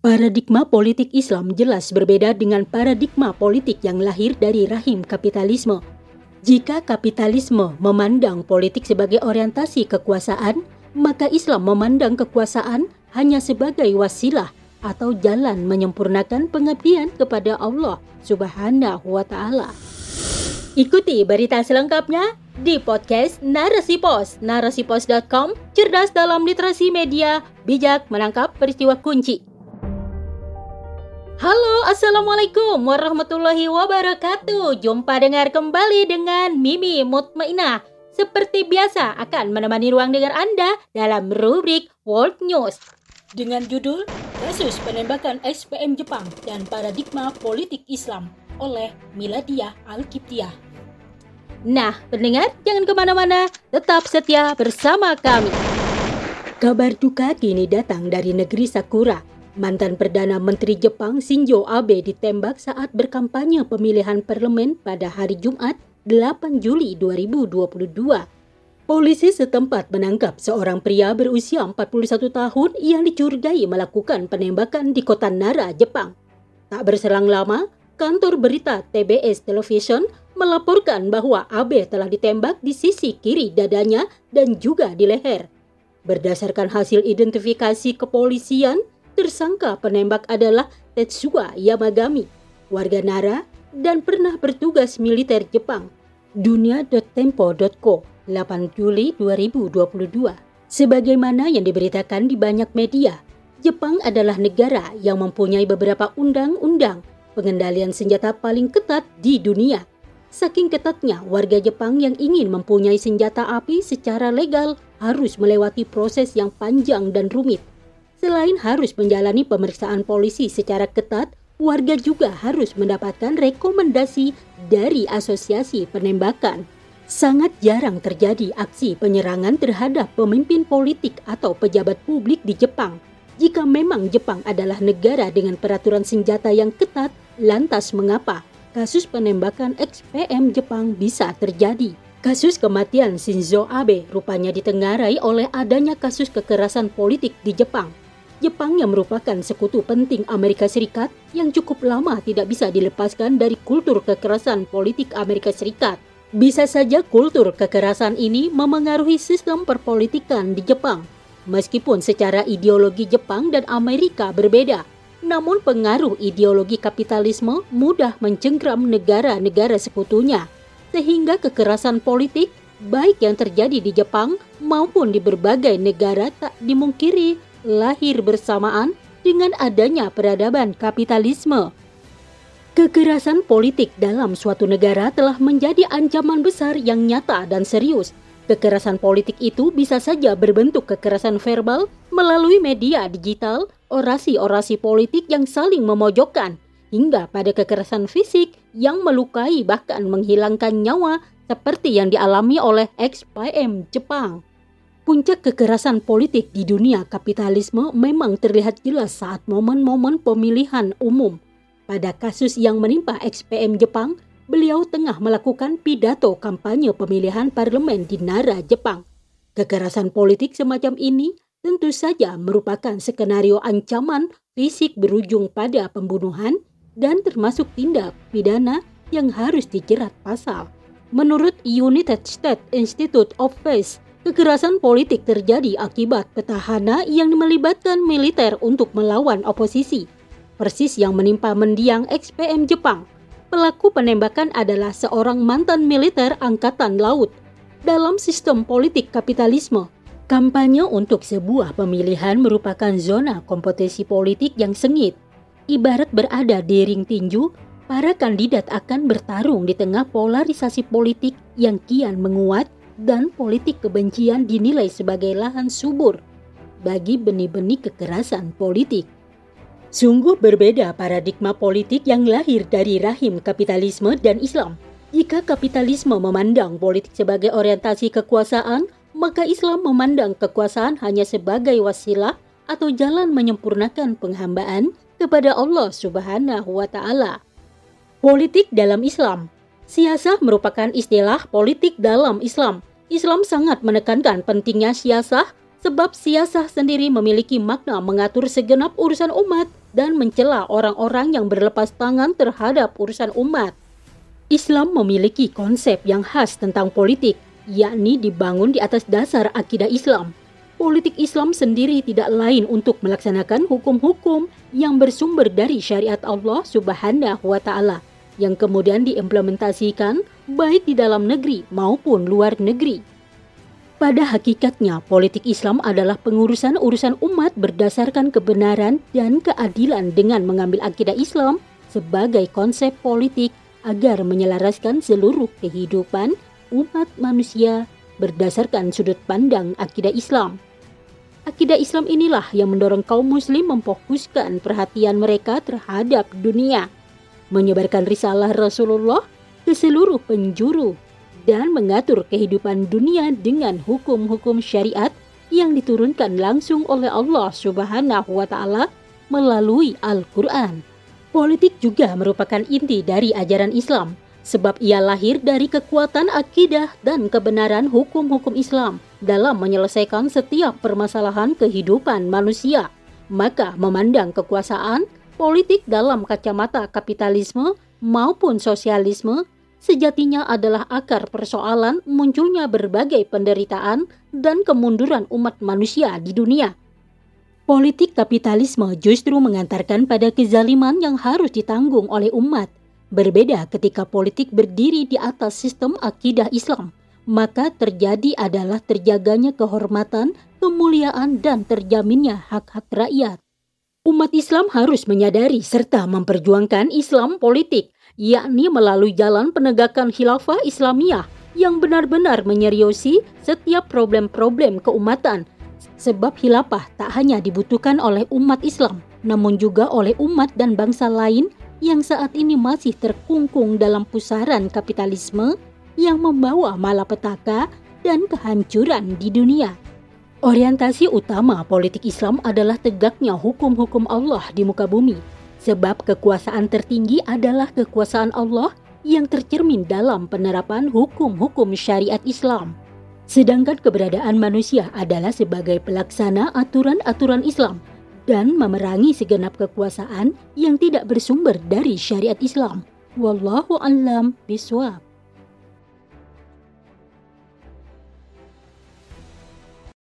Paradigma politik Islam jelas berbeda dengan paradigma politik yang lahir dari rahim kapitalisme. Jika kapitalisme memandang politik sebagai orientasi kekuasaan, maka Islam memandang kekuasaan hanya sebagai wasilah atau jalan menyempurnakan pengabdian kepada Allah Subhanahu wa taala. Ikuti berita selengkapnya di podcast Narasi Pos, narasipos.com, cerdas dalam literasi media, bijak menangkap peristiwa kunci. Halo, Assalamualaikum warahmatullahi wabarakatuh. Jumpa dengar kembali dengan Mimi Mutmainah. Seperti biasa akan menemani ruang dengar Anda dalam rubrik World News. Dengan judul Kasus Penembakan SPM Jepang dan Paradigma Politik Islam oleh Miladia Alkiptiah. Nah, pendengar, jangan ke mana-mana, tetap setia bersama kami. Kabar duka kini datang dari negeri Sakura, Mantan Perdana Menteri Jepang Shinzo Abe ditembak saat berkampanye pemilihan parlemen pada hari Jumat 8 Juli 2022. Polisi setempat menangkap seorang pria berusia 41 tahun yang dicurigai melakukan penembakan di kota Nara, Jepang. Tak berselang lama, kantor berita TBS Television melaporkan bahwa Abe telah ditembak di sisi kiri dadanya dan juga di leher. Berdasarkan hasil identifikasi kepolisian, Tersangka penembak adalah Tetsuya Yamagami, warga Nara dan pernah bertugas militer Jepang. Dunia.tempo.co 8 Juli 2022 Sebagaimana yang diberitakan di banyak media, Jepang adalah negara yang mempunyai beberapa undang-undang pengendalian senjata paling ketat di dunia. Saking ketatnya, warga Jepang yang ingin mempunyai senjata api secara legal harus melewati proses yang panjang dan rumit. Selain harus menjalani pemeriksaan polisi secara ketat, warga juga harus mendapatkan rekomendasi dari asosiasi penembakan. Sangat jarang terjadi aksi penyerangan terhadap pemimpin politik atau pejabat publik di Jepang. Jika memang Jepang adalah negara dengan peraturan senjata yang ketat, lantas mengapa kasus penembakan XPM Jepang bisa terjadi? Kasus kematian Shinzo Abe rupanya ditengarai oleh adanya kasus kekerasan politik di Jepang. Jepang yang merupakan sekutu penting Amerika Serikat yang cukup lama tidak bisa dilepaskan dari kultur kekerasan politik Amerika Serikat. Bisa saja kultur kekerasan ini memengaruhi sistem perpolitikan di Jepang. Meskipun secara ideologi Jepang dan Amerika berbeda, namun pengaruh ideologi kapitalisme mudah mencengkram negara-negara sekutunya. Sehingga kekerasan politik baik yang terjadi di Jepang maupun di berbagai negara tak dimungkiri lahir bersamaan dengan adanya peradaban kapitalisme. Kekerasan politik dalam suatu negara telah menjadi ancaman besar yang nyata dan serius. Kekerasan politik itu bisa saja berbentuk kekerasan verbal melalui media digital, orasi-orasi politik yang saling memojokkan, hingga pada kekerasan fisik yang melukai bahkan menghilangkan nyawa seperti yang dialami oleh ex-PM Jepang. Puncak kekerasan politik di dunia kapitalisme memang terlihat jelas saat momen-momen pemilihan umum. Pada kasus yang menimpa XPM Jepang, beliau tengah melakukan pidato kampanye pemilihan parlemen di Nara, Jepang. Kekerasan politik semacam ini tentu saja merupakan skenario ancaman fisik berujung pada pembunuhan dan termasuk tindak pidana yang harus dijerat pasal. Menurut United States Institute of Peace, Kekerasan politik terjadi akibat petahana yang melibatkan militer untuk melawan oposisi. Persis yang menimpa mendiang XPM Jepang. Pelaku penembakan adalah seorang mantan militer angkatan laut. Dalam sistem politik kapitalisme, kampanye untuk sebuah pemilihan merupakan zona kompetisi politik yang sengit. Ibarat berada di ring tinju, para kandidat akan bertarung di tengah polarisasi politik yang kian menguat dan politik kebencian dinilai sebagai lahan subur bagi benih-benih kekerasan politik. Sungguh berbeda paradigma politik yang lahir dari rahim kapitalisme dan Islam. Jika kapitalisme memandang politik sebagai orientasi kekuasaan, maka Islam memandang kekuasaan hanya sebagai wasilah atau jalan menyempurnakan penghambaan kepada Allah Subhanahu wa taala. Politik dalam Islam Siasah merupakan istilah politik dalam Islam Islam sangat menekankan pentingnya siasah, Sebab siasah sendiri memiliki makna mengatur segenap urusan umat dan mencela orang-orang yang berlepas tangan terhadap urusan umat. Islam memiliki konsep yang khas tentang politik, yakni dibangun di atas dasar akidah Islam. Politik Islam sendiri tidak lain untuk melaksanakan hukum-hukum yang bersumber dari syariat Allah Subhanahu wa taala yang kemudian diimplementasikan baik di dalam negeri maupun luar negeri. Pada hakikatnya, politik Islam adalah pengurusan urusan umat berdasarkan kebenaran dan keadilan dengan mengambil akidah Islam sebagai konsep politik agar menyelaraskan seluruh kehidupan umat manusia berdasarkan sudut pandang akidah Islam. Akidah Islam inilah yang mendorong kaum muslim memfokuskan perhatian mereka terhadap dunia, menyebarkan risalah Rasulullah ke seluruh penjuru dan mengatur kehidupan dunia dengan hukum-hukum syariat yang diturunkan langsung oleh Allah Subhanahu wa taala melalui Al-Qur'an. Politik juga merupakan inti dari ajaran Islam sebab ia lahir dari kekuatan akidah dan kebenaran hukum-hukum Islam dalam menyelesaikan setiap permasalahan kehidupan manusia. Maka memandang kekuasaan politik dalam kacamata kapitalisme maupun sosialisme sejatinya adalah akar persoalan munculnya berbagai penderitaan dan kemunduran umat manusia di dunia. Politik kapitalisme justru mengantarkan pada kezaliman yang harus ditanggung oleh umat. Berbeda ketika politik berdiri di atas sistem akidah Islam, maka terjadi adalah terjaganya kehormatan, kemuliaan, dan terjaminnya hak-hak rakyat. Umat Islam harus menyadari serta memperjuangkan Islam politik yakni melalui jalan penegakan khilafah Islamiyah yang benar-benar menyeriusi setiap problem-problem keumatan. Sebab khilafah tak hanya dibutuhkan oleh umat Islam, namun juga oleh umat dan bangsa lain yang saat ini masih terkungkung dalam pusaran kapitalisme yang membawa malapetaka dan kehancuran di dunia. Orientasi utama politik Islam adalah tegaknya hukum-hukum Allah di muka bumi Sebab kekuasaan tertinggi adalah kekuasaan Allah yang tercermin dalam penerapan hukum-hukum syariat Islam. Sedangkan keberadaan manusia adalah sebagai pelaksana aturan-aturan Islam dan memerangi segenap kekuasaan yang tidak bersumber dari syariat Islam. Wallahu a'lam bishawab.